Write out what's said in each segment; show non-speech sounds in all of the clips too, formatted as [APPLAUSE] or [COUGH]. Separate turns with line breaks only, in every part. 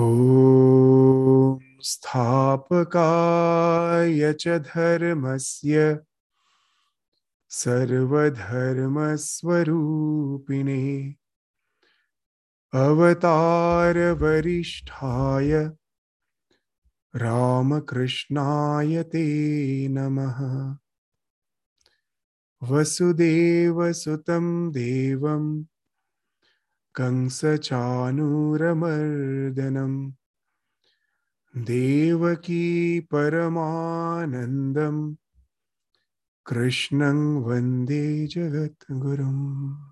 ॐ स्थापकाय च धर्मस्य सर्वधर्मस्वरूपिणे अवतारवरिष्ठाय रामकृष्णाय ते नमः। वसुदेवसुतं देवं कंसचानूरमर्दनं देवकी परमानन्दम्। कृष्णं वंदे जगद्गुरुम्।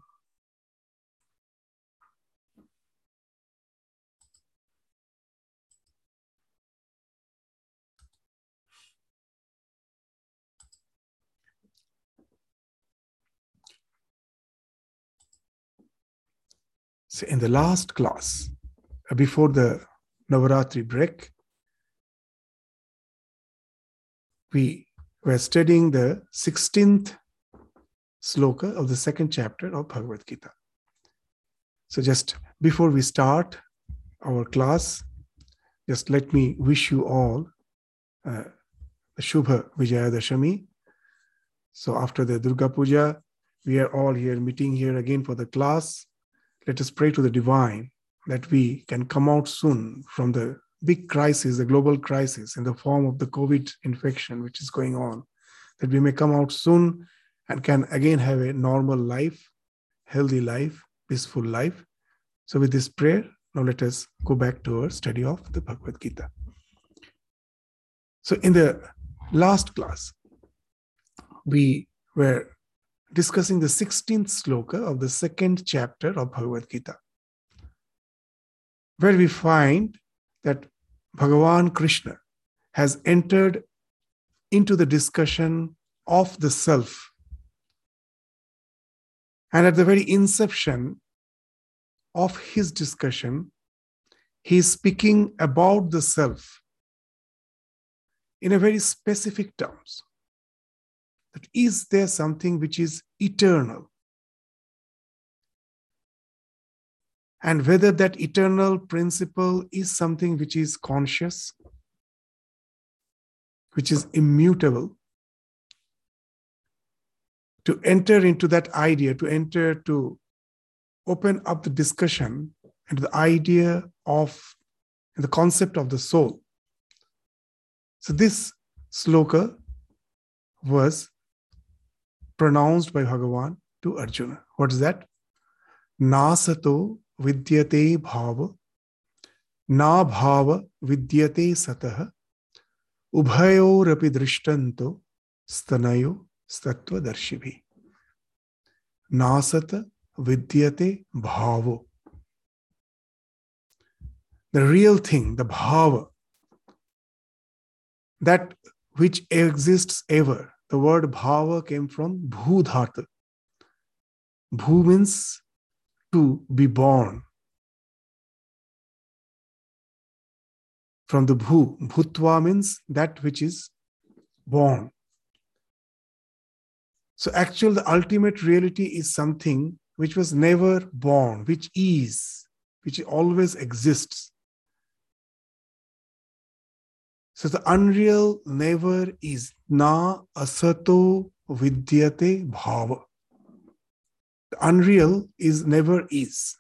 So, in the last class, uh, before the Navaratri break, we were studying the 16th sloka of the second chapter of Bhagavad Gita. So, just before we start our class, just let me wish you all uh, Shubha Vijayadashami. So, after the Durga Puja, we are all here meeting here again for the class let us pray to the divine that we can come out soon from the big crisis, the global crisis in the form of the COVID infection which is going on, that we may come out soon and can again have a normal life, healthy life, peaceful life. So, with this prayer, now let us go back to our study of the Bhagavad Gita. So, in the last class, we were discussing the 16th sloka of the second chapter of Bhagavad Gita, where we find that Bhagavan Krishna has entered into the discussion of the self. And at the very inception of his discussion, he is speaking about the self in a very specific terms that is there something which is eternal? And whether that eternal principle is something which is conscious, which is immutable. To enter into that idea, to enter to open up the discussion into the idea of the concept of the soul. So, this sloka was pronounced by Bhagavan to Arjuna. What is that? Nasato vidyate bhava, na bhava vidyate satah, ubhayorapi drishtanto stanayo statva darshibhi. Nasata vidyate bhavo. The real thing, the bhava, that which exists ever, the word bhava came from bhu dhatu. Bhu means to be born. From the bhu, bhutva means that which is born. So, actual, the ultimate reality is something which was never born, which is, which always exists. So the unreal never is. Na asato vidyate bhava. The unreal is never is.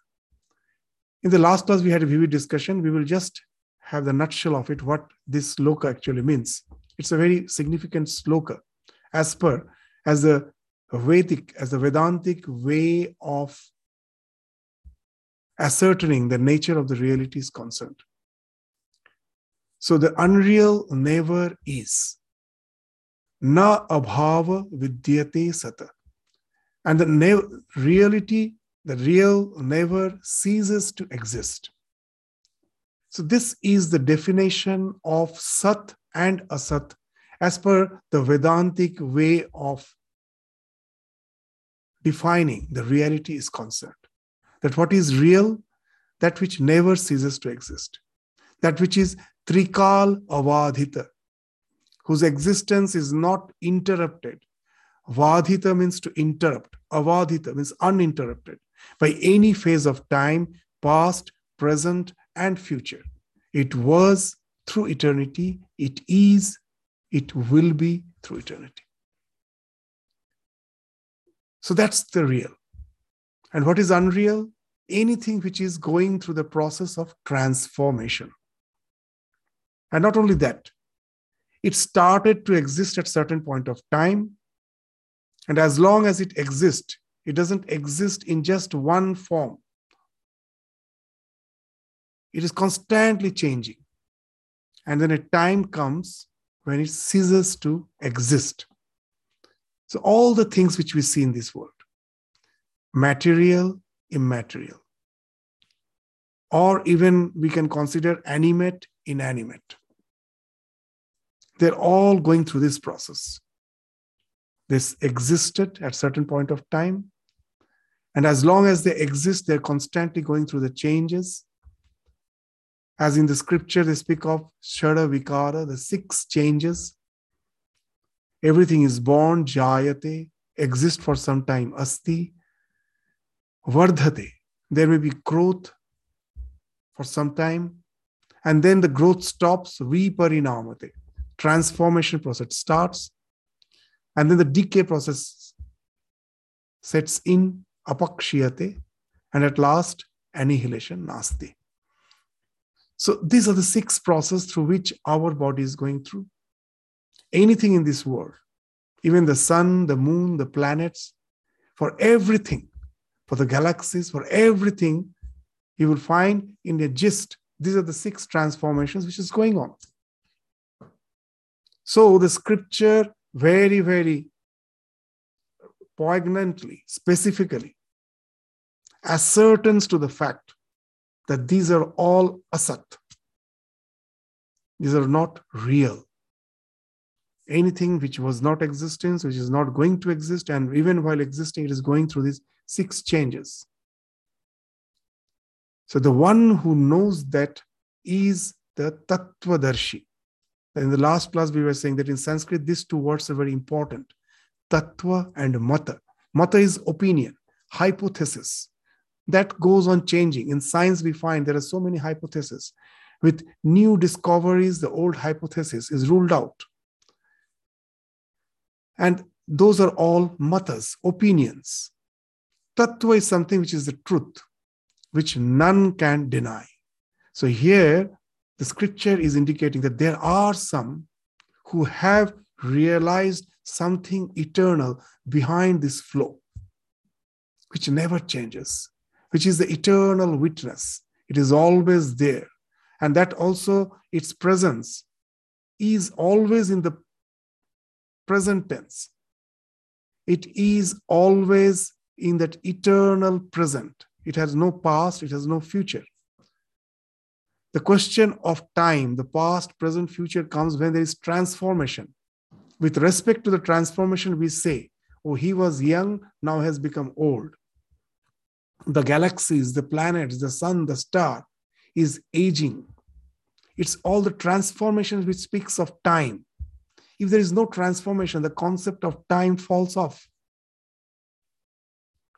In the last class, we had a vivid discussion. We will just have the nutshell of it, what this sloka actually means. It's a very significant sloka as per as the Vedic, as the Vedantic way of ascertaining the nature of the reality is concerned. So the unreal never is. Na abhava vidyate sata. And the ne- reality, the real never ceases to exist. So this is the definition of sat and asat as per the Vedantic way of defining the reality is concerned. That what is real, that which never ceases to exist. That which is Trikal Avadhita, whose existence is not interrupted. Vadhita means to interrupt. Avadhita means uninterrupted by any phase of time, past, present, and future. It was through eternity, it is, it will be through eternity. So that's the real. And what is unreal? Anything which is going through the process of transformation. And not only that, it started to exist at certain point of time. And as long as it exists, it doesn't exist in just one form. It is constantly changing. And then a time comes when it ceases to exist. So, all the things which we see in this world material, immaterial, or even we can consider animate, inanimate. They're all going through this process. This existed at certain point of time. And as long as they exist, they're constantly going through the changes. As in the scripture, they speak of Shada Vikara, the six changes. Everything is born, jayate, exist for some time, asti, vardhate. There may be growth for some time, and then the growth stops, viparinamate. Transformation process starts, and then the decay process sets in, apakshiyate, and at last, annihilation, nasti. So these are the six processes through which our body is going through. Anything in this world, even the sun, the moon, the planets, for everything, for the galaxies, for everything, you will find in the gist, these are the six transformations which is going on. So the scripture very, very poignantly, specifically ascertains to the fact that these are all asat. These are not real. Anything which was not existence, which is not going to exist, and even while existing, it is going through these six changes. So the one who knows that is the Tattvadarshi. In the last class, we were saying that in Sanskrit, these two words are very important Tattva and Mata. Mata is opinion, hypothesis that goes on changing. In science, we find there are so many hypotheses. With new discoveries, the old hypothesis is ruled out. And those are all matas, opinions. Tattva is something which is the truth, which none can deny. So here, the scripture is indicating that there are some who have realized something eternal behind this flow, which never changes which is the eternal witness. It is always there. And that also, its presence is always in the present tense. It is always in that eternal present. It has no past, it has no future. The question of time, the past, present, future comes when there is transformation. With respect to the transformation, we say, Oh, he was young, now has become old the galaxies, the planets, the sun, the star is aging. It's all the transformation which speaks of time. If there is no transformation, the concept of time falls off.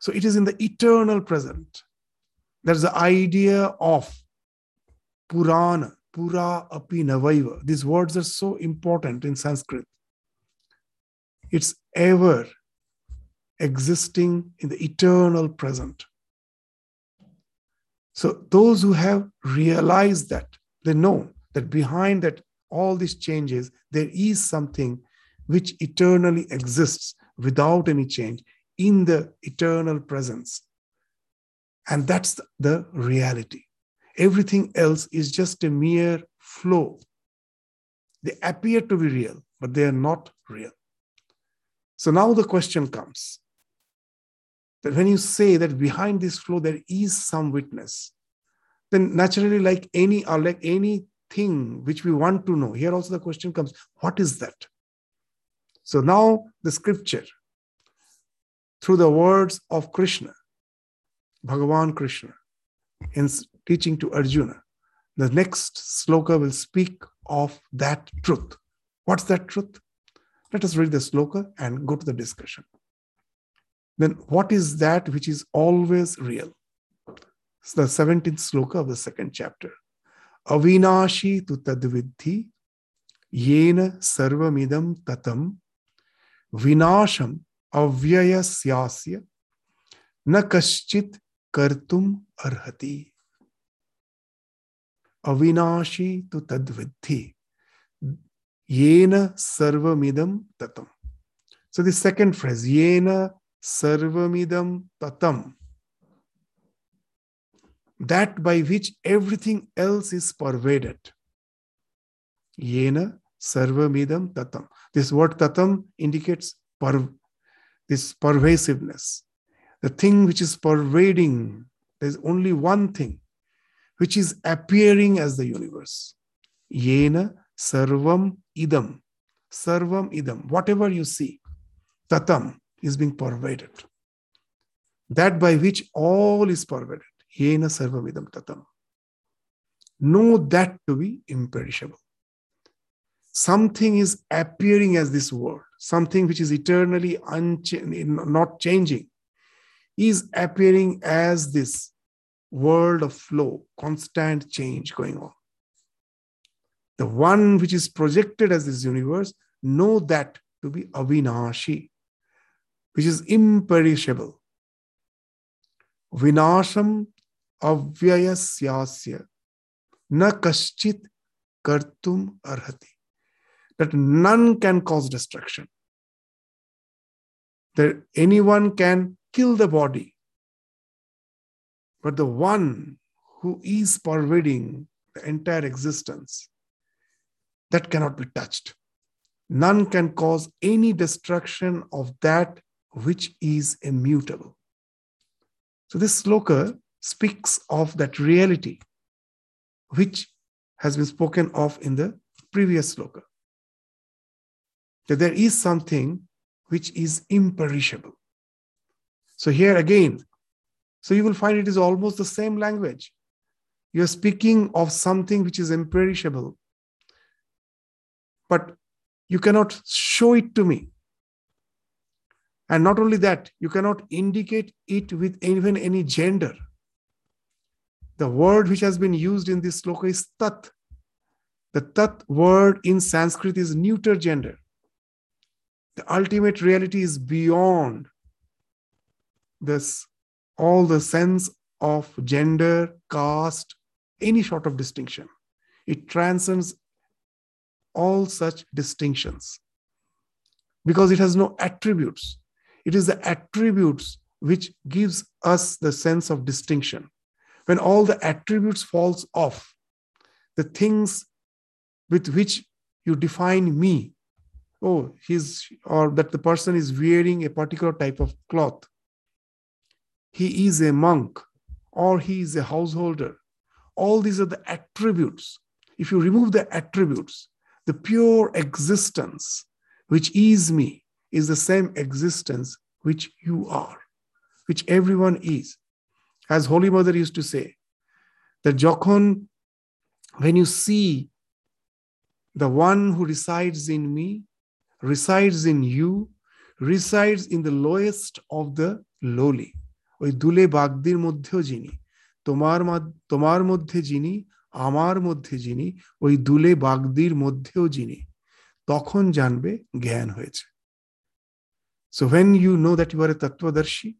So it is in the eternal present. There's the idea of Purana, Pura api navaiva. These words are so important in Sanskrit. It's ever existing in the eternal present. So those who have realized that, they know that behind that all these changes, there is something which eternally exists without any change in the eternal presence. And that's the reality. Everything else is just a mere flow. They appear to be real, but they are not real. So now the question comes that when you say that behind this flow there is some witness, then naturally, like any or like anything which we want to know, here also the question comes: what is that? So now the scripture, through the words of Krishna, Bhagavan Krishna, in teaching to Arjuna, the next sloka will speak of that truth. What's that truth? Let us read the sloka and go to the discussion then what is that which is always real? It's the 17th sloka of the second chapter. Avinashi tu tadvidhi yena sarvamidam tatam vinasham syasya na kaschit kartum arhati. Avinashi tu tadvidhi yena sarvamidam tatam. So the second phrase, yena sarvamidam tatam, that by which everything else is pervaded. Yena sarvamidam tatam. This word tatam indicates per, this pervasiveness. The thing which is pervading, there's only one thing which is appearing as the universe. Yena sarvam idam. Sarvam idam. Whatever you see, tatam is being pervaded. That by which all is pervaded. Yena sarvamidam tatam. Know that to be imperishable. Something is appearing as this world, something which is eternally uncha- not changing, is appearing as this world of flow, constant change going on. The one which is projected as this universe, know that to be avinashi, which is imperishable. Vinasham avyaya na kaschit kartum arhati. That none can cause destruction. That anyone can kill the body. But the one who is pervading the entire existence, that cannot be touched. None can cause any destruction of that which is immutable. So this sloka speaks of that reality which has been spoken of in the previous sloka. That there is something which is imperishable. So here again, so you will find it is almost the same language. You're speaking of something which is imperishable, but you cannot show it to me. And not only that, you cannot indicate it with even any gender. The word which has been used in this sloka is tat. The tat word in Sanskrit is neuter gender. The ultimate reality is beyond this all the sense of gender, caste, any sort of distinction. It transcends all such distinctions because it has no attributes it is the attributes which gives us the sense of distinction. When all the attributes falls off, the things with which you define me, oh, he's or that the person is wearing a particular type of cloth. He is a monk or he is a householder. All these are the attributes. If you remove the attributes, the pure existence, which is me, is the same existence which you are, which everyone is. As Holy Mother used to say, that Jokhon, when you see the one who resides in me, resides in you, resides in the lowest of the lowly. ওই দুলে বাগদির মধ্যেও যিনি তোমার তোমার মধ্যে যিনি আমার মধ্যে যিনি ওই দুলে বাগদির মধ্যেও যিনি তখন জানবে জ্ঞান হয়েছে so when you know that you are a Tattvadarshi,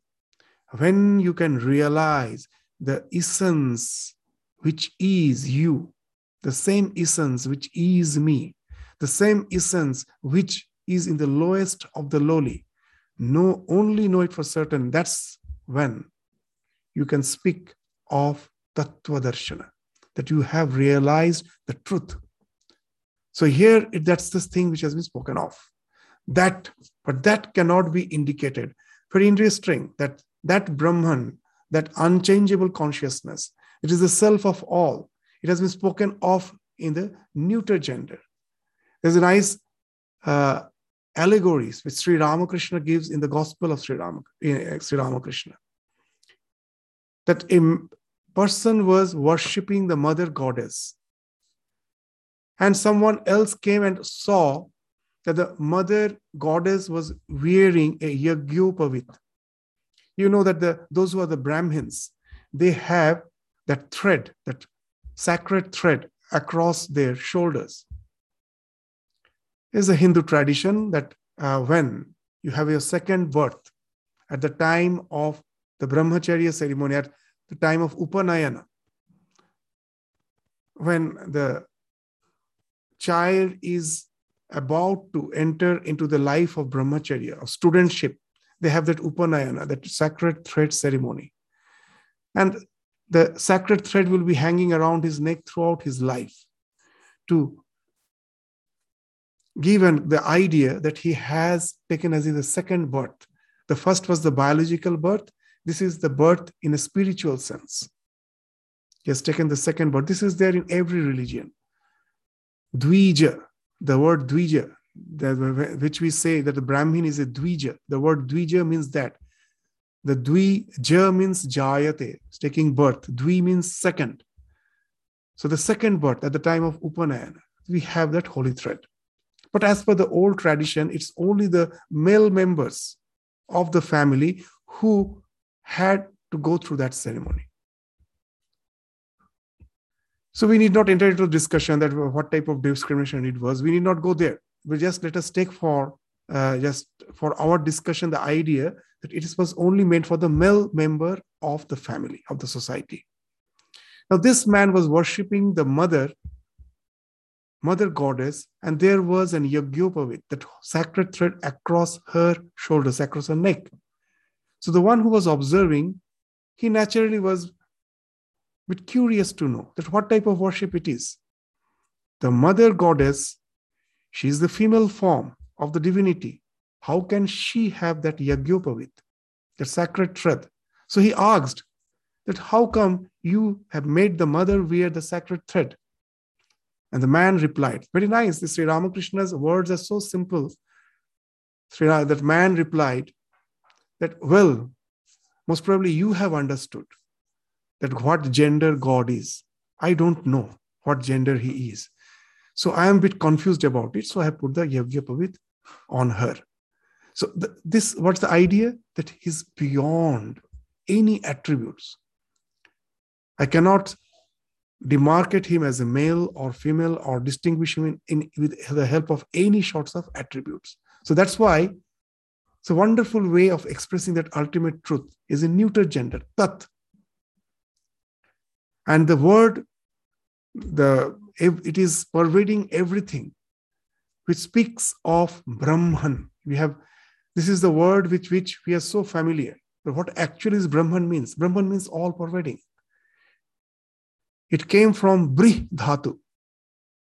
when you can realize the essence which is you, the same essence which is me, the same essence which is in the lowest of the lowly, know only know it for certain. That's when you can speak of Tattvadarshana, that you have realized the truth. So here that's the thing which has been spoken of. That but that cannot be indicated. Very interesting that that brahman that unchangeable consciousness it is the self of all. It has been spoken of in the neuter gender. There's a nice uh, allegories which sri ramakrishna gives in the gospel of sri, uh, sri ramakrishna that a person was worshipping the mother goddess and someone else came and saw that the mother goddess was wearing a yagyopavit. You know that the those who are the Brahmins, they have that thread, that sacred thread across their shoulders. There's a Hindu tradition that uh, when you have your second birth, at the time of the brahmacharya ceremony, at the time of Upanayana, when the child is about to enter into the life of brahmacharya, of studentship, they have that upanayana, that sacred thread ceremony. And the sacred thread will be hanging around his neck throughout his life to given the idea that he has taken as the second birth. The first was the biological birth. This is the birth in a spiritual sense. He has taken the second birth. This is there in every religion. Dvija, the word Dvija, which we say that the Brahmin is a Dvija. The word Dvija means that. The Dvija means Jayate, taking birth. Dvi means second. So the second birth at the time of Upanayana, we have that holy thread. But as per the old tradition, it's only the male members of the family who had to go through that ceremony. So we need not enter into discussion that what type of discrimination it was. We need not go there. We just let us take for uh, just for our discussion the idea that it was only meant for the male member of the family of the society. Now this man was worshipping the mother mother goddess, and there was an Yagyopavit, that sacred thread across her shoulders, across her neck. So the one who was observing, he naturally was bit curious to know that what type of worship it is. The mother goddess, she is the female form of the divinity. How can she have that Yagyopavit, that sacred thread? So he asked that how come you have made the mother wear the sacred thread? And the man replied, very nice. Sri Ramakrishna's words are so simple. Sri, that man replied that, well, most probably you have understood that what gender God is. I don't know what gender he is. So I am a bit confused about it. So I put the Yagyapavit on her. So the, this, what's the idea? That he's beyond any attributes. I cannot demarcate him as a male or female or distinguish him in, in, with the help of any sorts of attributes. So that's why it's a wonderful way of expressing that ultimate truth is in neuter gender, tat. And the word, the it is pervading everything, which speaks of Brahman. We have this is the word with which we are so familiar. But what actually is Brahman means? Brahman means all pervading. It came from Brih Dhatu.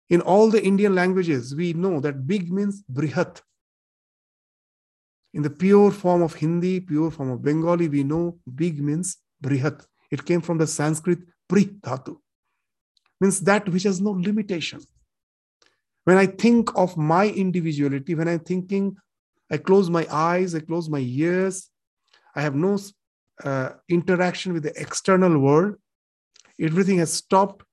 In all the Indian languages, we know that big means Brihat. In the pure form of Hindi, pure form of Bengali, we know big means Brihat. It came from the Sanskrit Brih Dhatu. Means that which has no limitation. When I think of my individuality, when I'm thinking, I close my eyes, I close my ears, I have no uh, interaction with the external world, everything has stopped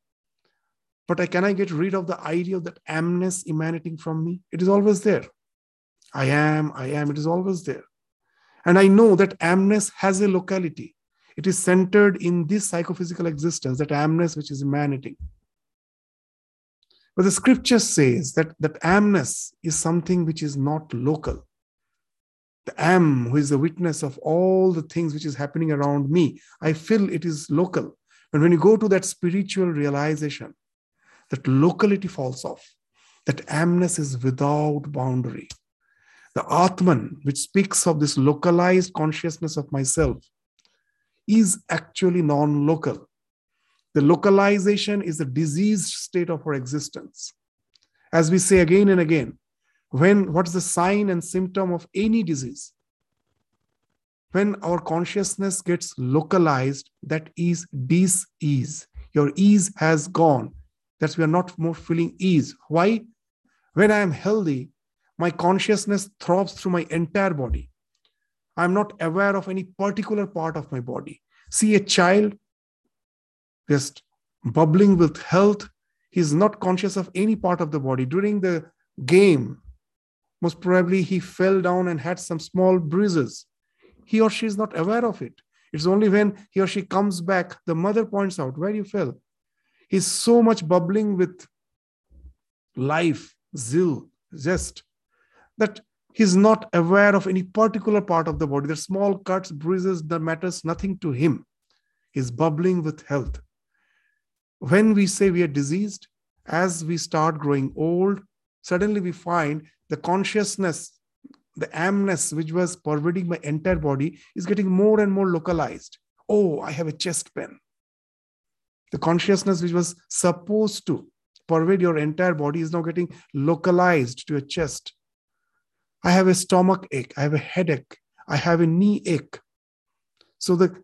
but I, can I get rid of the idea of that amness emanating from me? It is always there. I am, I am, it is always there. And I know that amness has a locality. It is centered in this psychophysical existence, that amness which is emanating. But the scripture says that that amness is something which is not local. The am, who is the witness of all the things which is happening around me, I feel it is local. And when you go to that spiritual realization, that locality falls off, that amness is without boundary. The Atman, which speaks of this localized consciousness of myself, is actually non local. The localization is a diseased state of our existence. As we say again and again, when what's the sign and symptom of any disease? When our consciousness gets localized, that is dis-ease. Your ease has gone. That's we are not more feeling ease. Why? When I am healthy, my consciousness throbs through my entire body. I'm not aware of any particular part of my body. See a child just bubbling with health. He's not conscious of any part of the body. During the game, most probably he fell down and had some small bruises he or she is not aware of it. It's only when he or she comes back, the mother points out where you fell. He's so much bubbling with life, zeal, zest, that he's not aware of any particular part of the body. The small cuts, bruises, that matters nothing to him. He's bubbling with health. When we say we are diseased, as we start growing old, suddenly we find the consciousness, the amness which was pervading my entire body is getting more and more localized. Oh, I have a chest pain. The consciousness which was supposed to pervade your entire body is now getting localized to your chest. I have a stomach ache. I have a headache. I have a knee ache. So the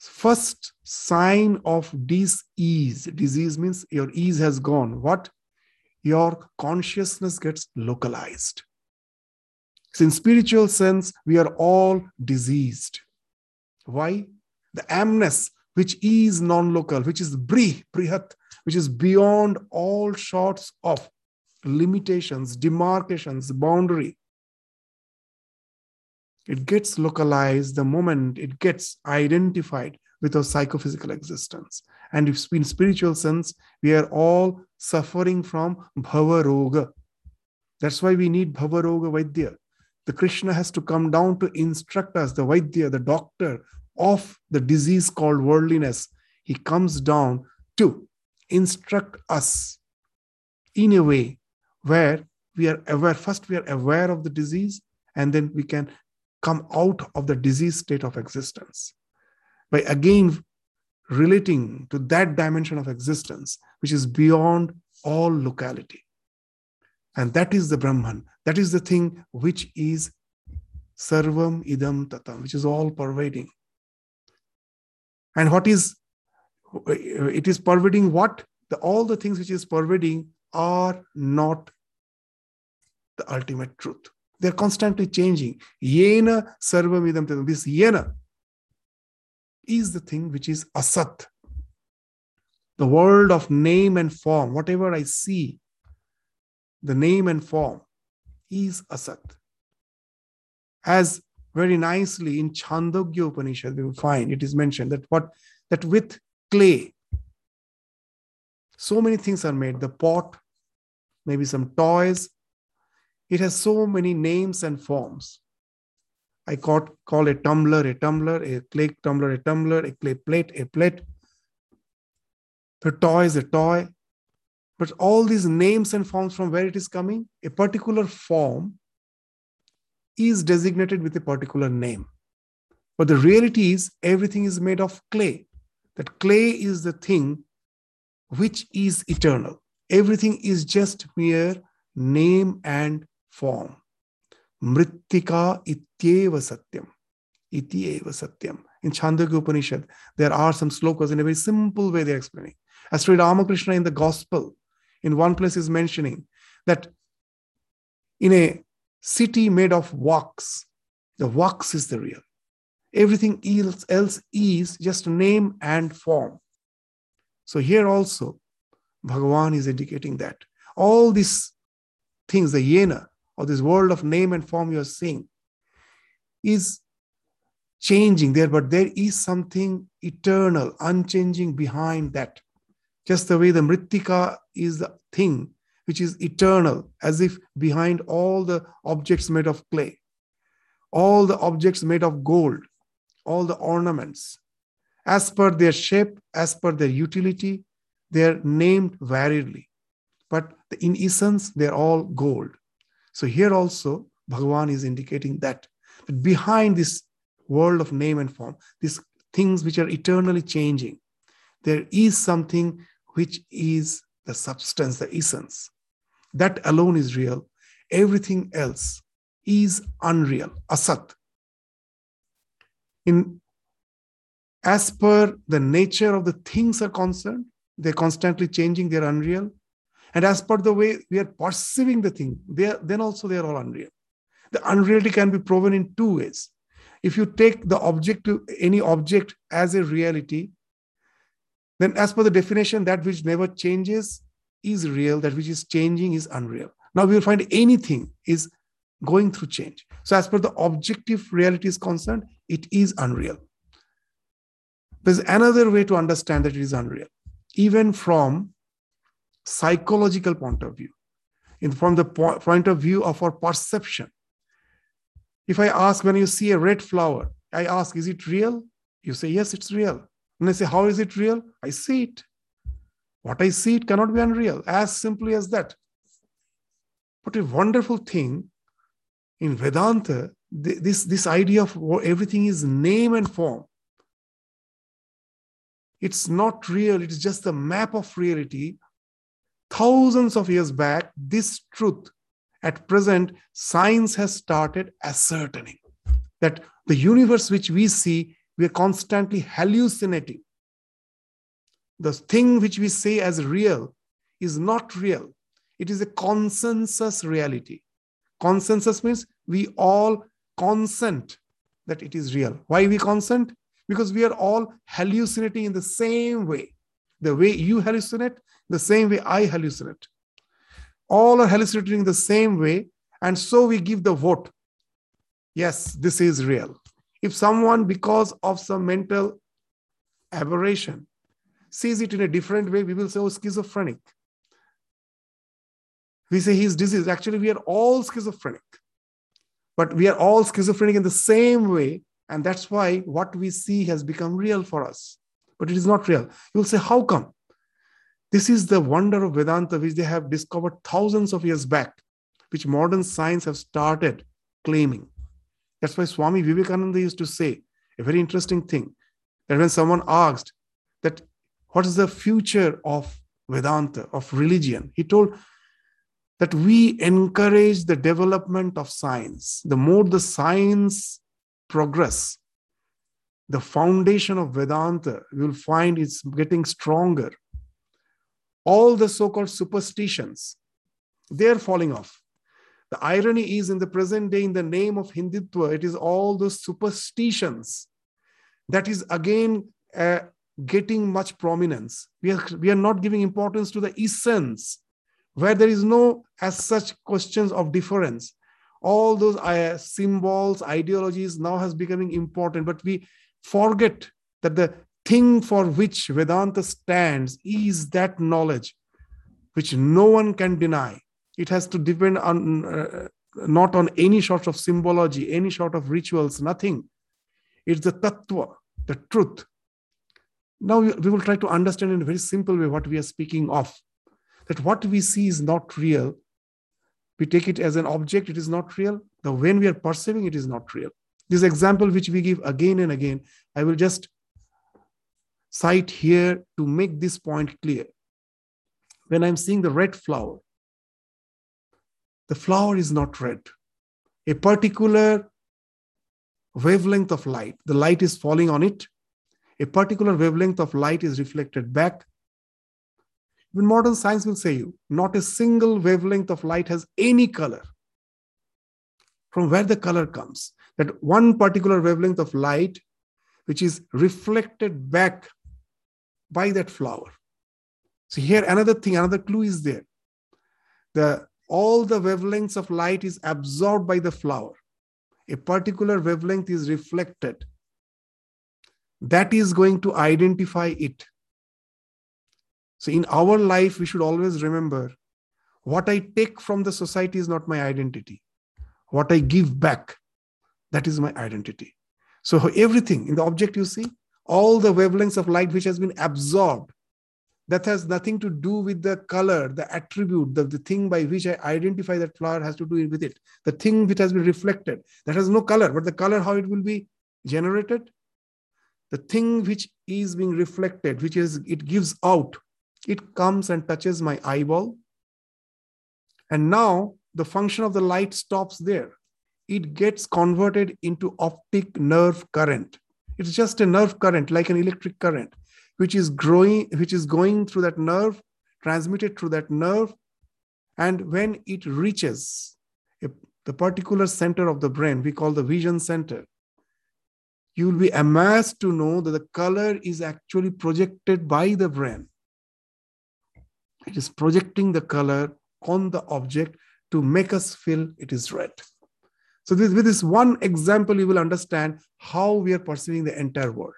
first sign of disease, disease means your ease has gone. What? Your consciousness gets localized. In spiritual sense, we are all diseased. Why? The amness, which is non-local, which is bri, brihat, which is beyond all sorts of limitations, demarcations, boundary. It gets localized the moment it gets identified with our psychophysical existence. And if in spiritual sense, we are all suffering from bhava roga. That's why we need bhava roga vaidya. The Krishna has to come down to instruct us, the vaidya, the doctor of the disease called worldliness. He comes down to instruct us in a way where we are aware first we are aware of the disease and then we can come out of the disease state of existence by again relating to that dimension of existence which is beyond all locality and that is the brahman that is the thing which is sarvam idam tatam which is all pervading and what is it is pervading what? The, all the things which is pervading are not the ultimate truth. They're constantly changing. Yena sarvamidam This yena is the thing which is asat. The world of name and form, whatever I see, the name and form is asat. As very nicely in Chandogya Upanishad, we will find it is mentioned that what that with clay. So many things are made the pot, maybe some toys. It has so many names and forms. I call, call a tumbler a tumbler, a clay tumbler a tumbler, a clay plate a plate. The toy is a toy. But all these names and forms from where it is coming, a particular form is designated with a particular name. But the reality is, everything is made of clay that clay is the thing which is eternal. Everything is just mere name and form. Mrittika ityeva satyam. Ityeva satyam. In Chandogya Upanishad, there are some slokas in a very simple way they're explaining. As Sri Ramakrishna in the Gospel, in one place is mentioning that in a city made of wax, the wax is the real. Everything else, else is just name and form. So here also, Bhagavan is indicating that all these things, the yena, or this world of name and form you're seeing, is changing there, but there is something eternal, unchanging behind that. Just the way the mritika is the thing which is eternal, as if behind all the objects made of clay, all the objects made of gold, all the ornaments. As per their shape, as per their utility, they're named variedly. But in essence, they're all gold. So here also, Bhagavan is indicating that, that behind this world of name and form, these things which are eternally changing, there is something which is the substance, the essence. That alone is real. Everything else is unreal, asat in as per the nature of the things are concerned, they're constantly changing, they're unreal. And as per the way we are perceiving the thing, they are, then also they are all unreal. The unreality can be proven in two ways. If you take the object to any object as a reality, then as per the definition, that which never changes is real, that which is changing is unreal. Now we will find anything is going through change. So, as per the objective reality is concerned, it is unreal. There's another way to understand that it is unreal. even from psychological point of view, in, from the po- point of view of our perception. If I ask when you see a red flower, I ask, is it real? You say, yes, it's real. And I say, how is it real? I see it. What I see, it cannot be unreal, as simply as that. But a wonderful thing in Vedanta, this, this idea of everything is name and form. It's not real, it's just the map of reality. Thousands of years back, this truth, at present, science has started ascertaining that the universe which we see, we are constantly hallucinating. The thing which we say as real is not real, it is a consensus reality. Consensus means we all consent that it is real. Why we consent? Because we are all hallucinating in the same way. The way you hallucinate, the same way I hallucinate. All are hallucinating the same way, and so we give the vote. Yes, this is real. If someone, because of some mental aberration, sees it in a different way, we will say, oh, schizophrenic. We say he's diseased. Actually, we are all schizophrenic. But we are all schizophrenic in the same way. And that's why what we see has become real for us. But it is not real. You'll say, how come? This is the wonder of Vedanta, which they have discovered thousands of years back, which modern science have started claiming. That's why Swami Vivekananda used to say a very interesting thing that when someone asked that what is the future of Vedanta, of religion, he told that we encourage the development of science. The more the science progress, the foundation of Vedanta, you will find it's getting stronger. All the so called superstitions, they're falling off. The irony is in the present day, in the name of Hindutva, it is all those superstitions that is again uh, getting much prominence. We are, we are not giving importance to the essence where there is no as such questions of difference all those uh, symbols ideologies now has becoming important but we forget that the thing for which vedanta stands is that knowledge which no one can deny it has to depend on uh, not on any sort of symbology any sort of rituals nothing it's the tattva the truth now we will try to understand in a very simple way what we are speaking of that what we see is not real. We take it as an object, it is not real. the when we are perceiving, it is not real. This example, which we give again and again, I will just cite here to make this point clear. When I'm seeing the red flower, the flower is not red. A particular wavelength of light, the light is falling on it. A particular wavelength of light is reflected back. Even modern science will say you, not a single wavelength of light has any color. From where the color comes, that one particular wavelength of light, which is reflected back by that flower. So here another thing, another clue is there. The all the wavelengths of light is absorbed by the flower. A particular wavelength is reflected. That is going to identify it. So, in our life, we should always remember what I take from the society is not my identity. What I give back, that is my identity. So, everything in the object you see, all the wavelengths of light which has been absorbed, that has nothing to do with the color, the attribute, the, the thing by which I identify that flower has to do with it. The thing which has been reflected, that has no color, but the color, how it will be generated, the thing which is being reflected, which is it gives out, it comes and touches my eyeball. And now the function of the light stops there. It gets converted into optic nerve current. It's just a nerve current, like an electric current, which is growing, which is going through that nerve, transmitted through that nerve. And when it reaches a, the particular center of the brain, we call the vision center, you will be amazed to know that the color is actually projected by the brain. It is projecting the color on the object to make us feel it is red. So, this, with this one example, you will understand how we are perceiving the entire world.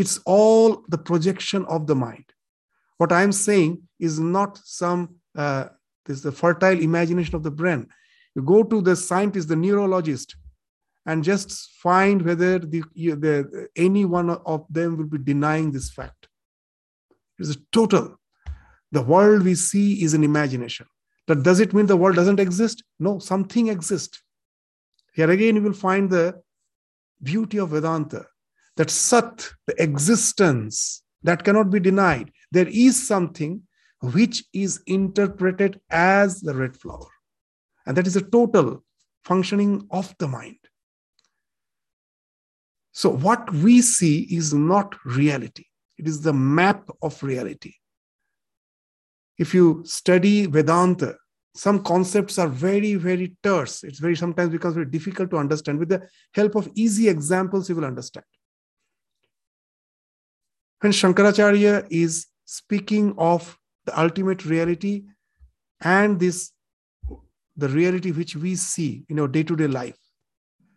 It's all the projection of the mind. What I'm saying is not some uh, this the fertile imagination of the brain. You go to the scientist, the neurologist, and just find whether the, the any one of them will be denying this fact. It is a total. The world we see is an imagination. But does it mean the world doesn't exist? No, something exists. Here again, you will find the beauty of Vedanta that Sat, the existence that cannot be denied, there is something which is interpreted as the red flower. And that is a total functioning of the mind. So, what we see is not reality, it is the map of reality. If you study Vedanta, some concepts are very, very terse. It's very sometimes becomes very difficult to understand. With the help of easy examples, you will understand. When Shankaracharya is speaking of the ultimate reality and this the reality which we see in our day-to-day life.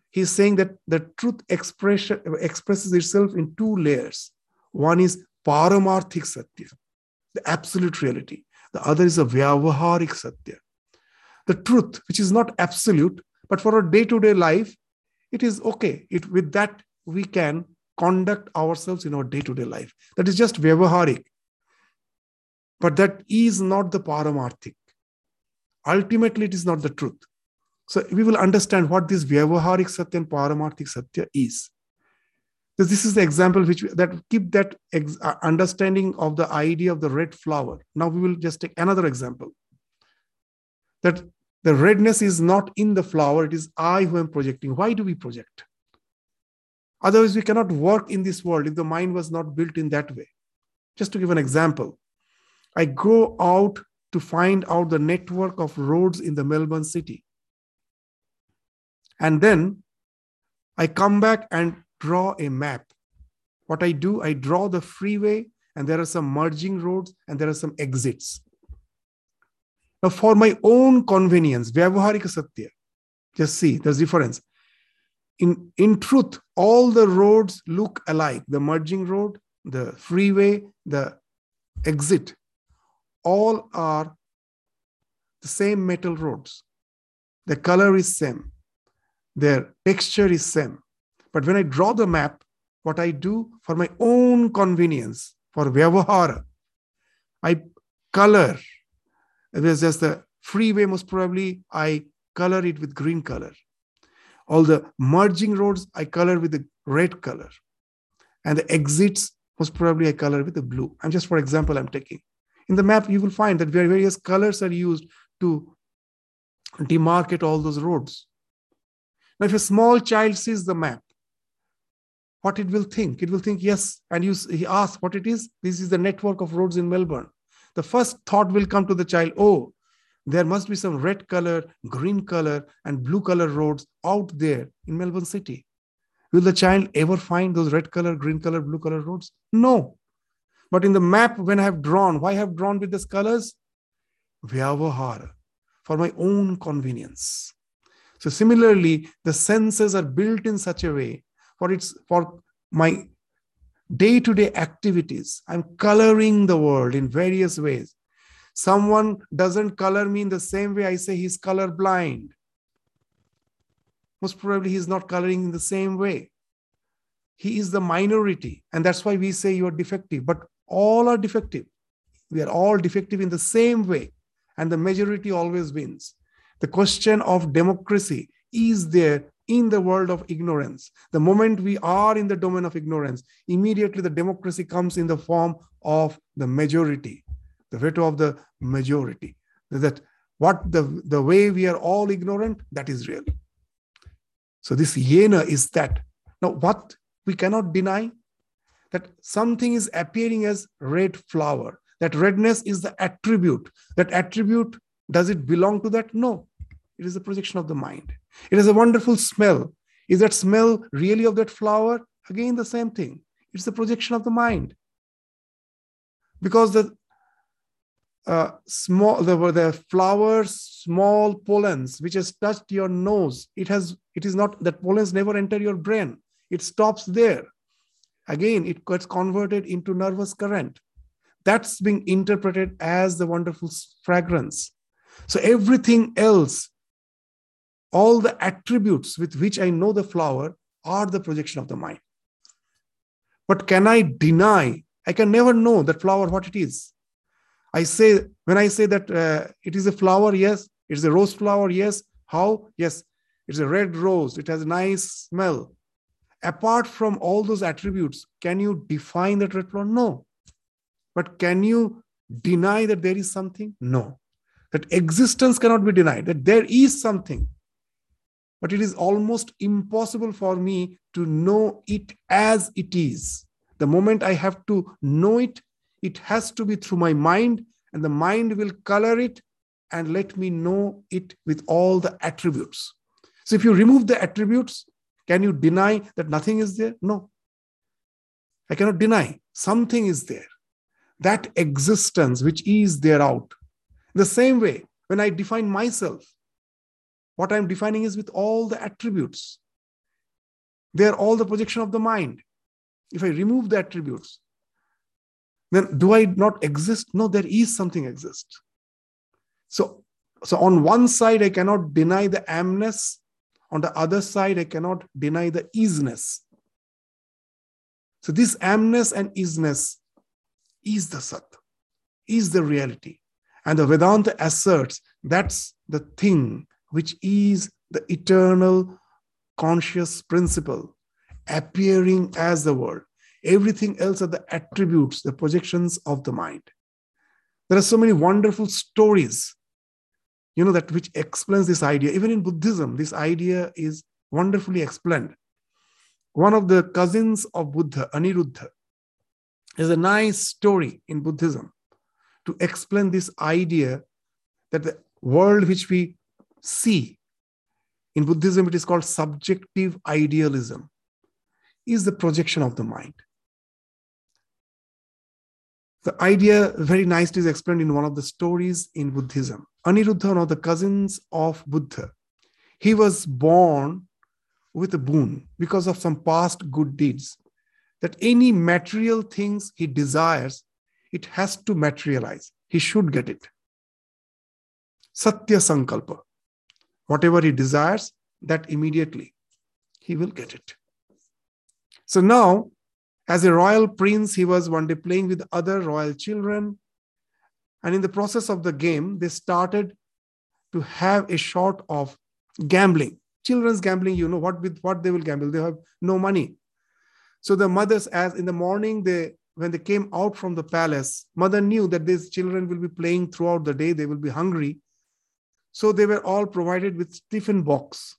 He's saying that the truth expression expresses itself in two layers. One is paramarthik satya the absolute reality. The other is a vyavaharik satya. The truth which is not absolute but for our day-to-day life it is okay. It with that we can conduct ourselves in our day-to-day life that is just vyavaharik but that is not the paramarthik. Ultimately, it is not the truth. So we will understand what this Vyavaharik Satya and Paramarthik Satya is. So this is the example which that keep that ex- uh, understanding of the idea of the red flower. Now we will just take another example. That the redness is not in the flower, it is I who am projecting. Why do we project? Otherwise, we cannot work in this world if the mind was not built in that way. Just to give an example, I go out to find out the network of roads in the Melbourne city. And then I come back and draw a map. What I do, I draw the freeway, and there are some merging roads and there are some exits. Now, for my own convenience, Vyavaharika Satya, just see there's difference. In, in truth, all the roads look alike the merging road, the freeway, the exit all are the same metal roads. The color is same. Their texture is same. But when I draw the map, what I do for my own convenience, for Vyavahara, I color. It There's just the freeway, most probably, I color it with green color. All the merging roads, I color with the red color. And the exits, most probably, I color with the blue. I'm just, for example, I'm taking. In the map, you will find that various colors are used to demarcate all those roads. Now, if a small child sees the map, what it will think? It will think, yes. And you, he asks what it is. This is the network of roads in Melbourne. The first thought will come to the child, oh, there must be some red color, green color, and blue color roads out there in Melbourne City. Will the child ever find those red color, green color, blue color roads? No. But in the map, when I have drawn, why I have drawn with these colors? Vyavahara, for my own convenience. So similarly, the senses are built in such a way for its for my day-to-day activities. I'm coloring the world in various ways. Someone doesn't color me in the same way I say he's color blind. Most probably he's not coloring in the same way. He is the minority, and that's why we say you're defective. But all are defective. We are all defective in the same way, and the majority always wins. The question of democracy is there in the world of ignorance. The moment we are in the domain of ignorance, immediately the democracy comes in the form of the majority, the veto of the majority. That what the, the way we are all ignorant, that is real. So this yena is that. Now, what we cannot deny that something is appearing as red flower. That redness is the attribute. That attribute, does it belong to that? No. It is a projection of the mind. It is a wonderful smell. Is that smell really of that flower? Again, the same thing. It's the projection of the mind. Because the uh, small the, the flowers small pollens which has touched your nose it has it is not that pollens never enter your brain it stops there Again, it gets converted into nervous current. that's being interpreted as the wonderful fragrance. So everything else, all the attributes with which I know the flower are the projection of the mind. But can I deny? I can never know that flower what it is. I say, when I say that uh, it is a flower, yes, it's a rose flower, yes. How? Yes, it's a red rose. It has a nice smell. Apart from all those attributes, can you define that red flower? No. But can you deny that there is something? No. That existence cannot be denied, that there is something. But it is almost impossible for me to know it as it is. The moment I have to know it, it has to be through my mind, and the mind will color it and let me know it with all the attributes. So if you remove the attributes, can you deny that nothing is there? No. I cannot deny something is there that existence which is there out. The same way, when I define myself, what I'm defining is with all the attributes. They're all the projection of the mind. If I remove the attributes, then do I not exist? No, there is something exist. So, so on one side, I cannot deny the amness. On the other side, I cannot deny the isness. So this amness and isness is the Sat, is the reality. And the Vedanta asserts that's the thing which is the eternal conscious principle appearing as the world. Everything else are the attributes, the projections of the mind. There are so many wonderful stories, you know, that which explains this idea. Even in Buddhism, this idea is wonderfully explained. One of the cousins of Buddha, Aniruddha, is a nice story in Buddhism to explain this idea that the world which we see in Buddhism, it is called subjective idealism, is the projection of the mind. The idea very nicely is explained in one of the stories in Buddhism. Aniruddha, one of the cousins of Buddha, he was born with a boon because of some past good deeds that any material things he desires, it has to materialize. He should get it. Satya Sankalpa. Whatever he desires, that immediately he will get it. So now, as a royal prince, he was one day playing with other royal children. And in the process of the game, they started to have a sort of gambling. Children's gambling, you know what with what they will gamble. They have no money. So the mothers, as in the morning, they when they came out from the palace, mother knew that these children will be playing throughout the day, they will be hungry. So they were all provided with tiffin box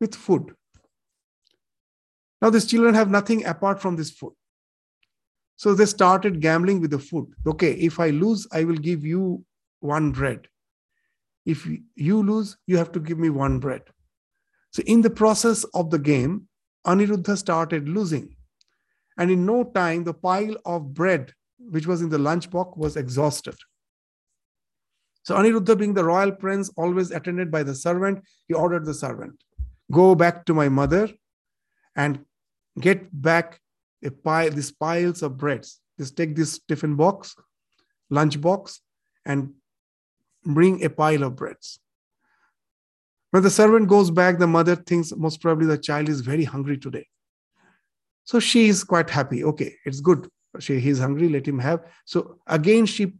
with food. Now these children have nothing apart from this food. So they started gambling with the food. Okay, if I lose, I will give you one bread. If you lose, you have to give me one bread. So in the process of the game, Aniruddha started losing. And in no time, the pile of bread which was in the lunchbox was exhausted. So Aniruddha, being the royal prince, always attended by the servant, he ordered the servant, go back to my mother and get back a pile, these piles of breads. Just take this tiffin box, lunch box, and bring a pile of breads. When the servant goes back, the mother thinks most probably the child is very hungry today. So she is quite happy. Okay, it's good. She, he's hungry, let him have. So again, she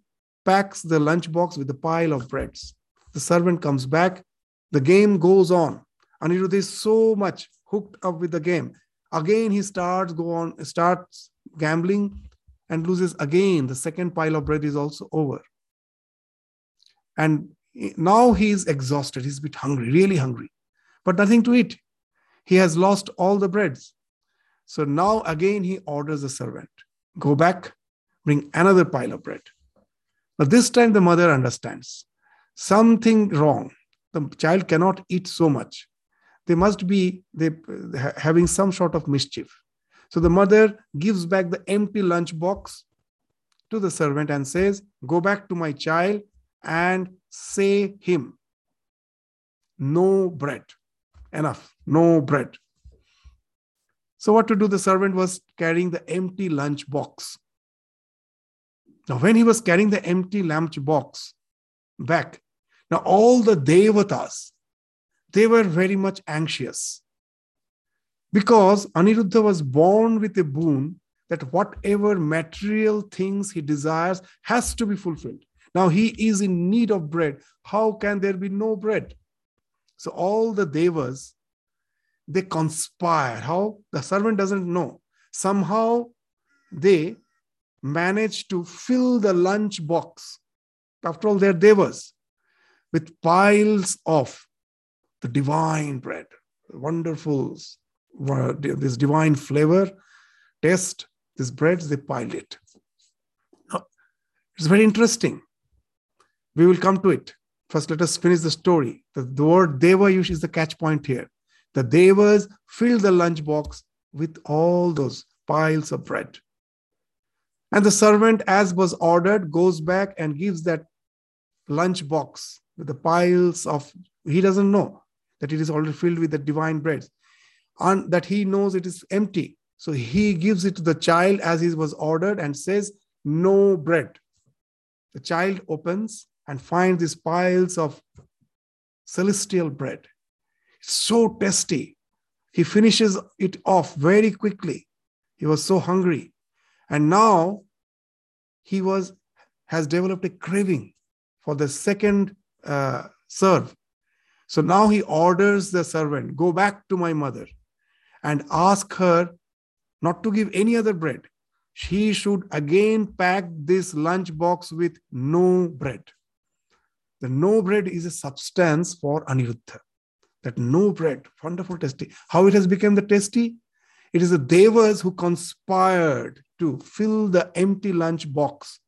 packs the lunch box with a pile of breads. The servant comes back. The game goes on. Aniruddha is so much hooked up with the game. Again, he starts go on, starts gambling and loses again. The second pile of bread is also over. And now he is exhausted. He's a bit hungry, really hungry, but nothing to eat. He has lost all the breads. So now again he orders the servant go back, bring another pile of bread. But this time the mother understands something wrong. The child cannot eat so much. They must be they, having some sort of mischief. So the mother gives back the empty lunch box to the servant and says, Go back to my child and say him, No bread. Enough, no bread. So, what to do? The servant was carrying the empty lunch box. Now, when he was carrying the empty lunch box back, now all the devatas, they were very much anxious because Aniruddha was born with a boon that whatever material things he desires has to be fulfilled. Now he is in need of bread. How can there be no bread? So all the devas, they conspire. How? The servant doesn't know. Somehow they manage to fill the lunch box. After all, they're devas with piles of the divine bread, wonderful, uh, this divine flavor, taste, this bread, they piled it. It's very interesting. We will come to it. First, let us finish the story. The, the word Deva is the catch point here. The Devas filled the lunch box with all those piles of bread. And the servant, as was ordered, goes back and gives that lunch box with the piles of, he doesn't know that it is already filled with the divine bread, and that he knows it is empty. So he gives it to the child as he was ordered and says, No bread. The child opens and finds these piles of celestial bread. It's so tasty. He finishes it off very quickly. He was so hungry. And now he was has developed a craving for the second uh, serve. So now he orders the servant, go back to my mother and ask her not to give any other bread. She should again pack this lunch box with no bread. The no bread is a substance for Aniruddha. That no bread, wonderful tasty. How it has become the tasty? It is the devas who conspired to fill the empty lunch box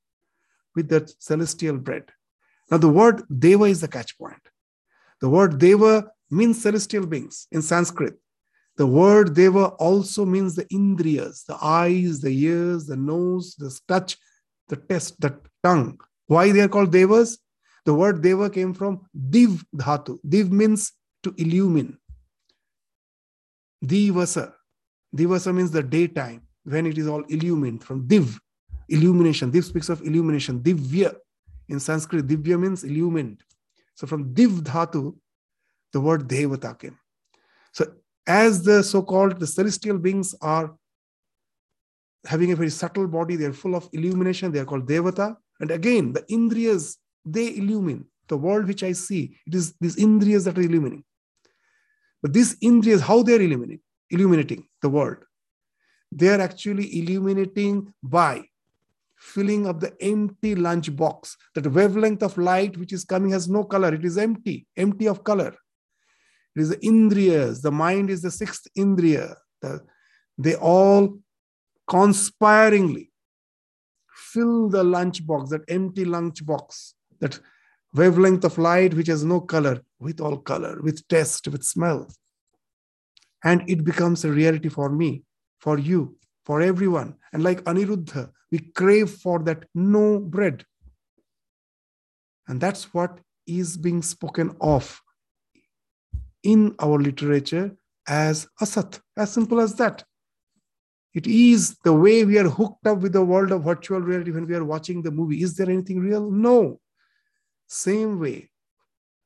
with that celestial bread. Now, the word deva is the catch point. The word deva means celestial beings in Sanskrit. The word deva also means the indriyas, the eyes, the ears, the nose, the touch, the taste, the tongue. Why they are called devas? The word deva came from div dhatu. Div means to illumine. Divasa. Divasa means the daytime when it is all illumined from div, illumination. Div speaks of illumination. Divya. In Sanskrit, divya means illumined. So from div dhatu, the word devata came. So as the so-called the celestial beings are having a very subtle body, they are full of illumination. They are called devata. And again, the indriyas, they illumine the world which I see. It is these indriyas that are illuminating. But these indriyas, how they are illuminating, illuminating the world? They are actually illuminating by filling up the empty lunch box. That wavelength of light which is coming has no color. It is empty, empty of color. It is the indriyas. The mind is the sixth indriya. The, they all conspiringly fill the lunch box, that empty lunch box, that wavelength of light which has no color, with all color, with taste, with smell. And it becomes a reality for me, for you, for everyone. And like Aniruddha, we crave for that no bread. And that's what is being spoken of in our literature as asat, as simple as that. It is the way we are hooked up with the world of virtual reality when we are watching the movie. Is there anything real? No. Same way.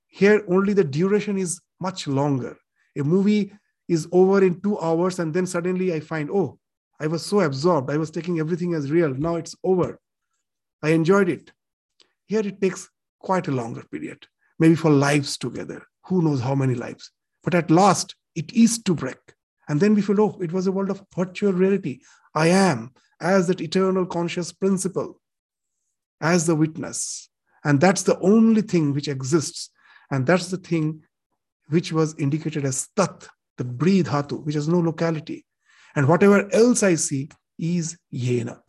Here, only the duration is much longer. A movie is over in two hours, and then suddenly I find, oh, I was so absorbed. I was taking everything as real. Now it's over. I enjoyed it. Here it takes quite a longer period, maybe for lives together who knows how many lives. But at last, it is to break. And then we feel, oh, it was a world of virtual reality. I am as that eternal conscious principle, as the witness. And that's the only thing which exists. And that's the thing which was indicated as tat, the breathe hatu, which has no locality. And whatever else I see is yena.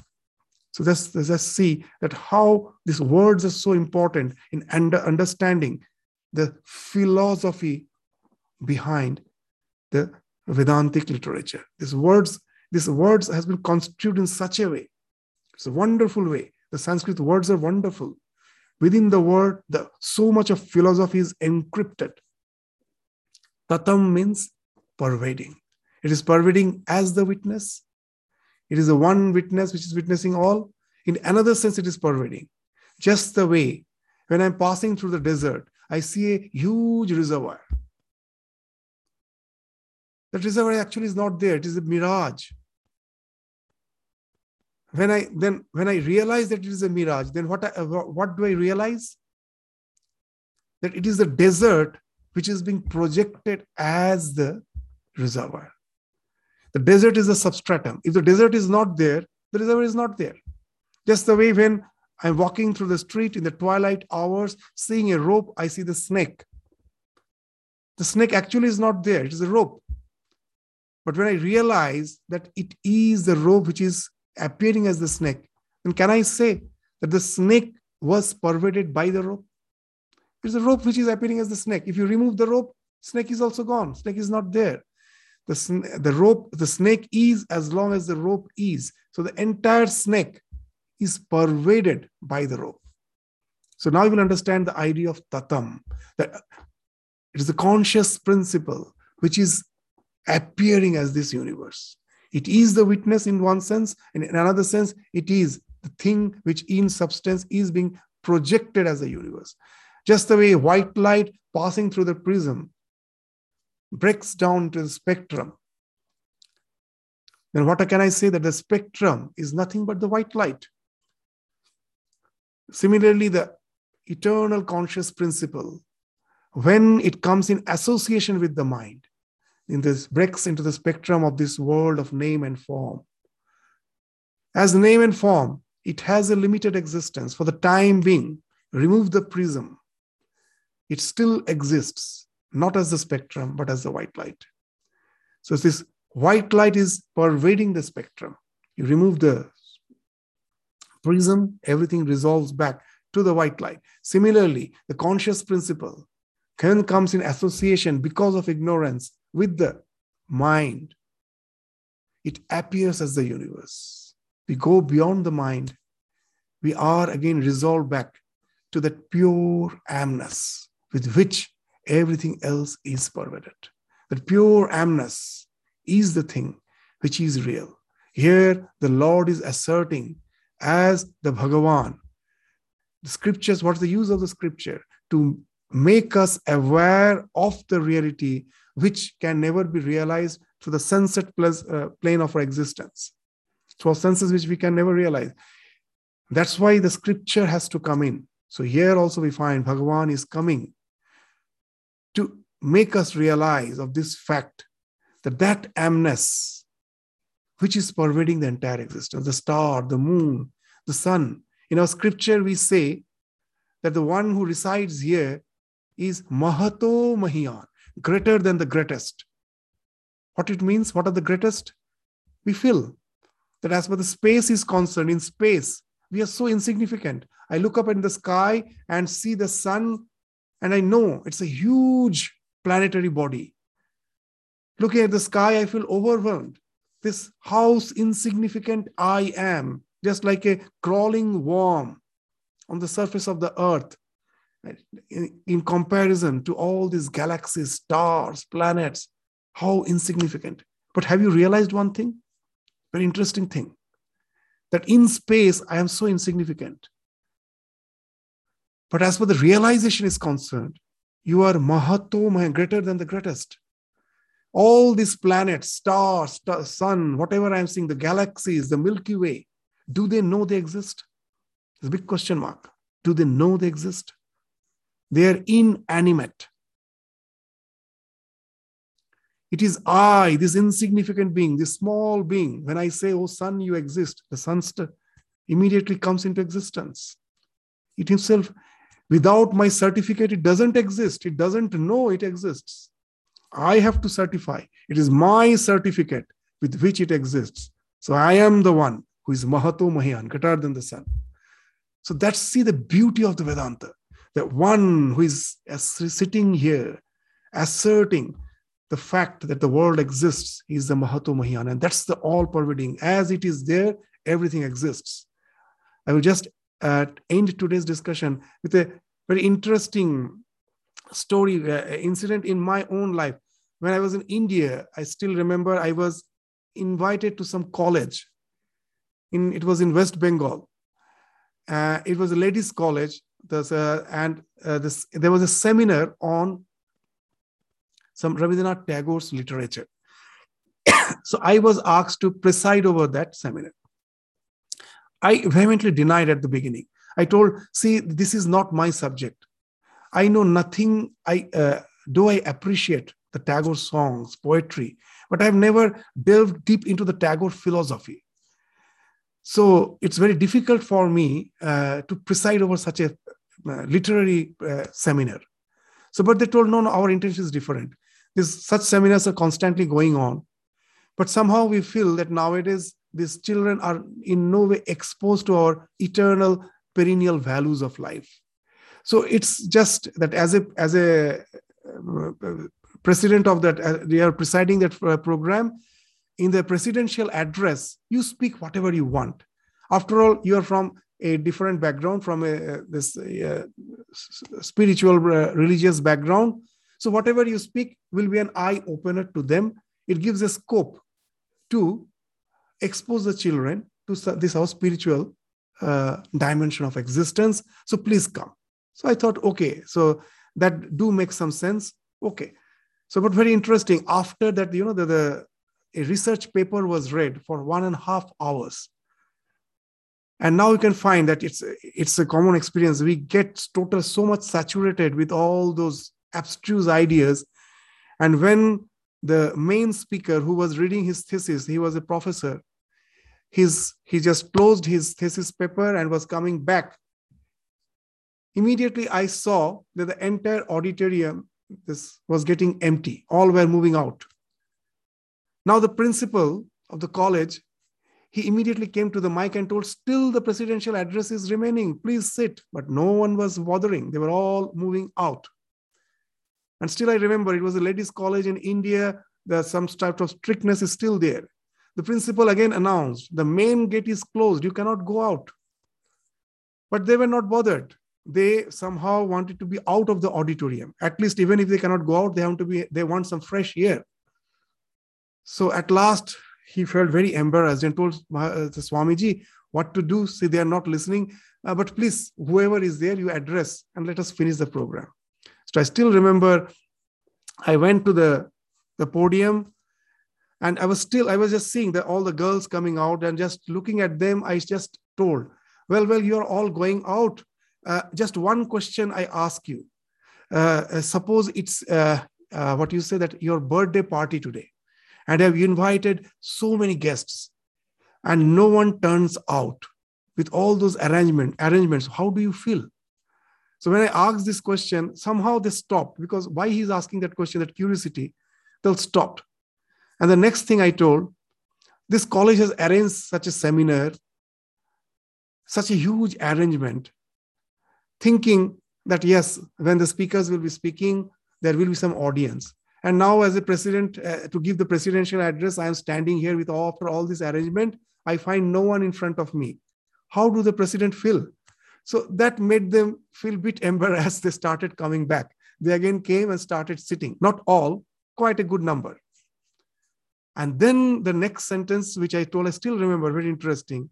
So let's, let's see that how these words are so important in under, understanding the philosophy behind the Vedantic literature. These words, these words has been constituted in such a way. It's a wonderful way. The Sanskrit words are wonderful. Within the word, the, so much of philosophy is encrypted. Tatam means pervading. It is pervading as the witness. It is the one witness which is witnessing all. In another sense, it is pervading. Just the way when I'm passing through the desert, I see a huge reservoir. That reservoir actually is not there, it is a mirage. When I then when I realize that it is a mirage, then what I, what do I realize? That it is the desert which is being projected as the reservoir. The desert is a substratum. If the desert is not there, the reservoir is not there. Just the way when I'm walking through the street in the twilight hours, seeing a rope, I see the snake. The snake actually is not there, it is a rope. But when I realize that it is the rope which is appearing as the snake, then can I say that the snake was pervaded by the rope? It's a rope which is appearing as the snake. If you remove the rope, snake is also gone. Snake is not there. The, the rope, the snake is as long as the rope is. So the entire snake is pervaded by the rope. So now you will understand the idea of tatam, that it is a conscious principle which is appearing as this universe. It is the witness in one sense, and in another sense, it is the thing which in substance is being projected as a universe. Just the way white light passing through the prism breaks down to the spectrum. Then what can I say? That the spectrum is nothing but the white light. Similarly, the eternal conscious principle, when it comes in association with the mind, in this breaks into the spectrum of this world of name and form. As name and form, it has a limited existence for the time being. Remove the prism. It still exists, not as the spectrum, but as the white light. So this white light is pervading the spectrum. You remove the prism, everything resolves back to the white light. Similarly, the conscious principle can comes in association because of ignorance with the mind. It appears as the universe. We go beyond the mind. We are again resolved back to that pure amness with which everything else is perverted. That pure amness is the thing which is real. Here, the Lord is asserting as the Bhagavan. The scriptures, what's the use of the scripture? To make us aware of the reality which can never be realized through the sunset plus, uh, plane of our existence. Through our senses which we can never realize. That's why the scripture has to come in. So here also we find Bhagavan is coming to make us realize of this fact that that amness which is pervading the entire existence the star, the moon, the sun. In our scripture, we say that the one who resides here is Mahato Mahiyan, greater than the greatest. What it means, what are the greatest? We feel that as far the space is concerned, in space, we are so insignificant. I look up in the sky and see the sun, and I know it's a huge planetary body. Looking at the sky, I feel overwhelmed this house insignificant I am, just like a crawling worm on the surface of the earth, in, in comparison to all these galaxies, stars, planets, how insignificant. But have you realized one thing? Very interesting thing that in space, I am so insignificant. But as for the realization is concerned, you are Mahato, greater than the greatest all these planets, stars, star, sun, whatever I'm seeing, the galaxies, the Milky Way, do they know they exist? It's a big question mark. Do they know they exist? They are inanimate. It is I, this insignificant being, this small being. When I say, Oh, sun, you exist, the sun immediately comes into existence. It himself, without my certificate, it doesn't exist. It doesn't know it exists. I have to certify. It is my certificate with which it exists. So I am the one who is Mahato Mahiyan, greater than the sun. So that's see the beauty of the Vedanta. That one who is sitting here asserting the fact that the world exists is the Mahato Mahiyan. And that's the all pervading. As it is there, everything exists. I will just end today's discussion with a very interesting story, uh, incident in my own life. When I was in India, I still remember I was invited to some college. In, it was in West Bengal. uh, it was a ladies' college, uh, and uh, this, there was a seminar on some Rabindranath Tagore's literature. [COUGHS] so I was asked to preside over that seminar. I vehemently denied at the beginning. I told, see, this is not my subject. I know nothing. I uh, do I appreciate the Tagore songs, poetry, but I've never delved deep into the Tagore philosophy. So it's very difficult for me uh, to preside over such a uh, literary uh, seminar. So, but they told, no, no, our intention is different. This, such seminars are constantly going on. But somehow we feel that nowadays these children are in no way exposed to our eternal, perennial values of life. So it's just that as a as a uh, president of that, uh, they are presiding that uh, program. In the presidential address, you speak whatever you want. After all, you are from a different background, from a this uh, spiritual uh, religious background. So whatever you speak will be an eye opener to them. It gives a scope to expose the children to this our spiritual uh, dimension of existence. So please come. So I thought, okay, so that do make some sense. Okay. So, but very interesting. After that, you know, the, the a research paper was read for one and a half hours. And now you can find that it's it's a common experience. We get total so much saturated with all those abstruse ideas. And when the main speaker who was reading his thesis, he was a professor, his he just closed his thesis paper and was coming back. Immediately i saw that the entire auditorium this was getting empty. All were moving out. Now the principal of the college he immediately came to the mic and told still the presidential address is remaining. Please sit. But no one was bothering. They were all moving out and still i remember it was a ladies college in india There's some type of strictness is still there the principal again announced the main gate is closed, you cannot go out. But they were not bothered. They somehow wanted to be out of the auditorium. At least, even if they cannot go out, they want to be, they want some fresh air. So at last, he felt very embarrassed and told uh, the Swamiji what to do. See, they are not listening. Uh, but please, whoever is there, you address and let us finish the program. I still remember I went to the, the podium and i was still i was just seeing that all the girls coming out and just looking at them i just told well well you're all going out. Uh, just one question i ask you. Uh, uh suppose it's uh, uh, what you say that your birthday party today and have invited so many guests and no one turns out with all those arrangement arrangements how do you feel so when i asked this question somehow they stopped because why he's asking that question that curiosity they'll stop and the next thing I told, this college has arranged such a seminar, such a huge arrangement, thinking that yes, when the speakers will be speaking, there will be some audience. And now, as a president, uh, to give the presidential address, I am standing here with all, after all this arrangement. I find no one in front of me. How do the president feel? So that made them feel a bit [LAUGHS] embarrassed. They started coming back. They again came and started sitting. Not all, quite a good number. And then the next sentence, which I told, I still remember, very interesting,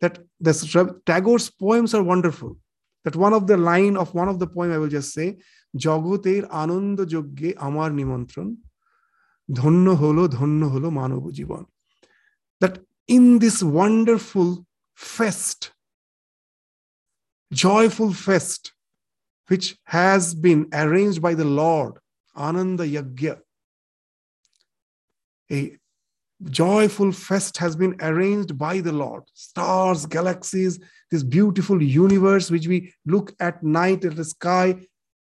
that the Tagore's poems are wonderful. That one of the line of one of the poem I will just say, জগতের আনন্দ যজ্ঞে আমার নিমন্ত্রণ ধন্য হলো ধন্য হলো মানব জীবন that in this wonderful fest joyful fest which has been arranged by the lord ananda yagya a joyful fest has been arranged by the Lord. Stars, galaxies, this beautiful universe which we look at night at the sky,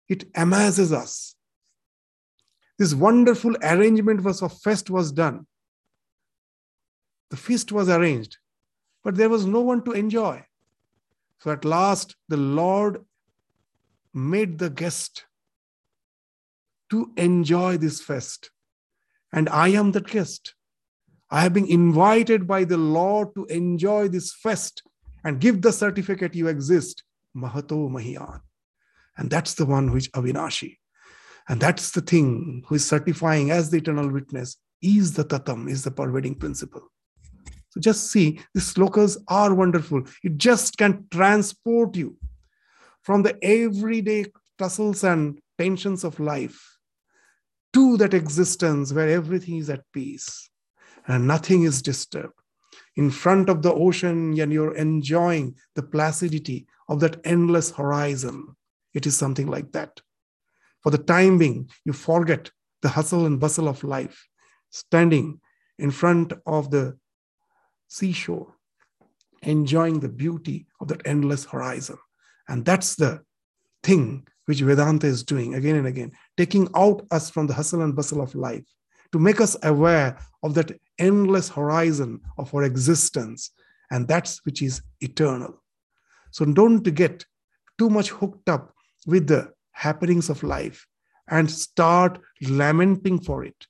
it amazes us. This wonderful arrangement was of fest was done. The feast was arranged, but there was no one to enjoy. So at last, the Lord made the guest to enjoy this fest and I am the guest. I have been invited by the Lord to enjoy this fest and give the certificate you exist. Mahato Mahiyan. And that's the one which Avinashi. And that's the thing who is certifying as the eternal witness is the tatam, is the pervading principle. So just see, these slokas are wonderful. It just can transport you from the everyday tussles and tensions of life to that existence where everything is at peace and nothing is disturbed. In front of the ocean, and you're enjoying the placidity of that endless horizon. It is something like that. For the time being, you forget the hustle and bustle of life, standing in front of the seashore, enjoying the beauty of that endless horizon. And that's the thing which Vedanta is doing again and again, taking out us from the hustle and bustle of life to make us aware of that endless horizon of our existence. And that's which is eternal. So don't get too much hooked up with the happenings of life and start lamenting for it.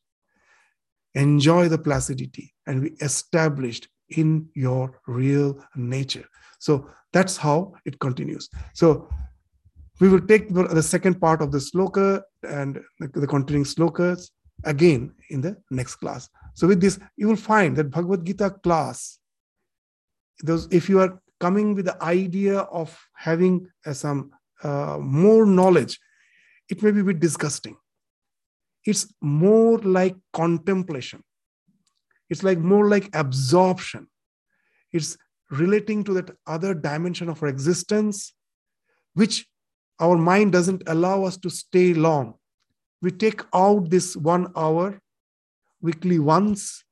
Enjoy the placidity and be established in your real nature. So that's how it continues. So we will take the second part of the sloka and the continuing slokas again in the next class. So with this, you will find that Bhagavad Gita class, those if you are coming with the idea of having uh, some uh, more knowledge, it may be a bit disgusting. It's more like contemplation. It's like more like absorption. It's relating to that other dimension of our existence, which our mind doesn't allow us to stay long. We take out this one hour weekly once,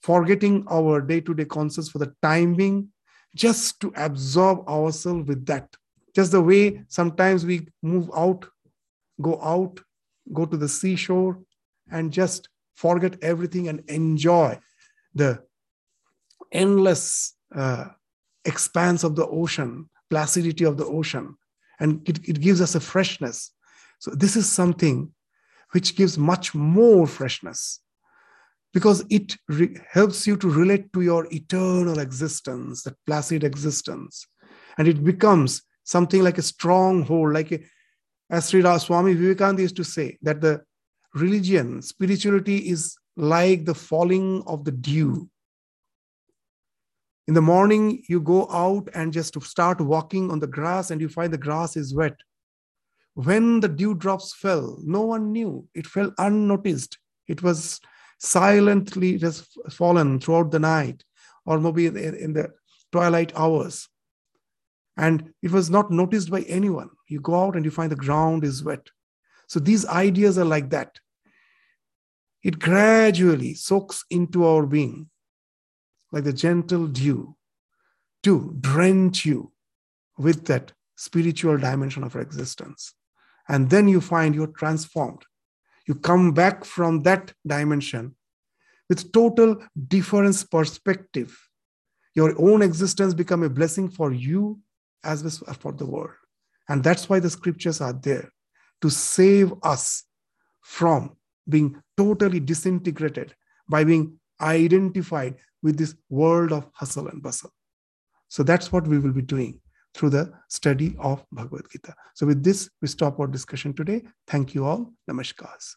forgetting our day to day concerns for the time being, just to absorb ourselves with that. Just the way sometimes we move out, go out, go to the seashore, and just forget everything and enjoy the endless uh, expanse of the ocean, placidity of the ocean, and it, it gives us a freshness. So, this is something which gives much more freshness because it re- helps you to relate to your eternal existence, that placid existence. And it becomes something like a stronghold, like a, as Sri Swami Vivekananda used to say, that the religion, spirituality is like the falling of the dew in the morning, you go out and just start walking on the grass, and you find the grass is wet. When the dewdrops fell, no one knew. It fell unnoticed. It was silently just fallen throughout the night, or maybe in the twilight hours. And it was not noticed by anyone. You go out and you find the ground is wet. So these ideas are like that. It gradually soaks into our being like the gentle dew, to drench you with that spiritual dimension of our existence. And then you find you're transformed. You come back from that dimension with total difference perspective. Your own existence become a blessing for you as well as for the world. And that's why the scriptures are there to save us from being totally disintegrated by being identified with this world of hustle and bustle. So that's what we will be doing through the study of Bhagavad Gita. So with this, we stop our discussion today. Thank you all. Namaskars.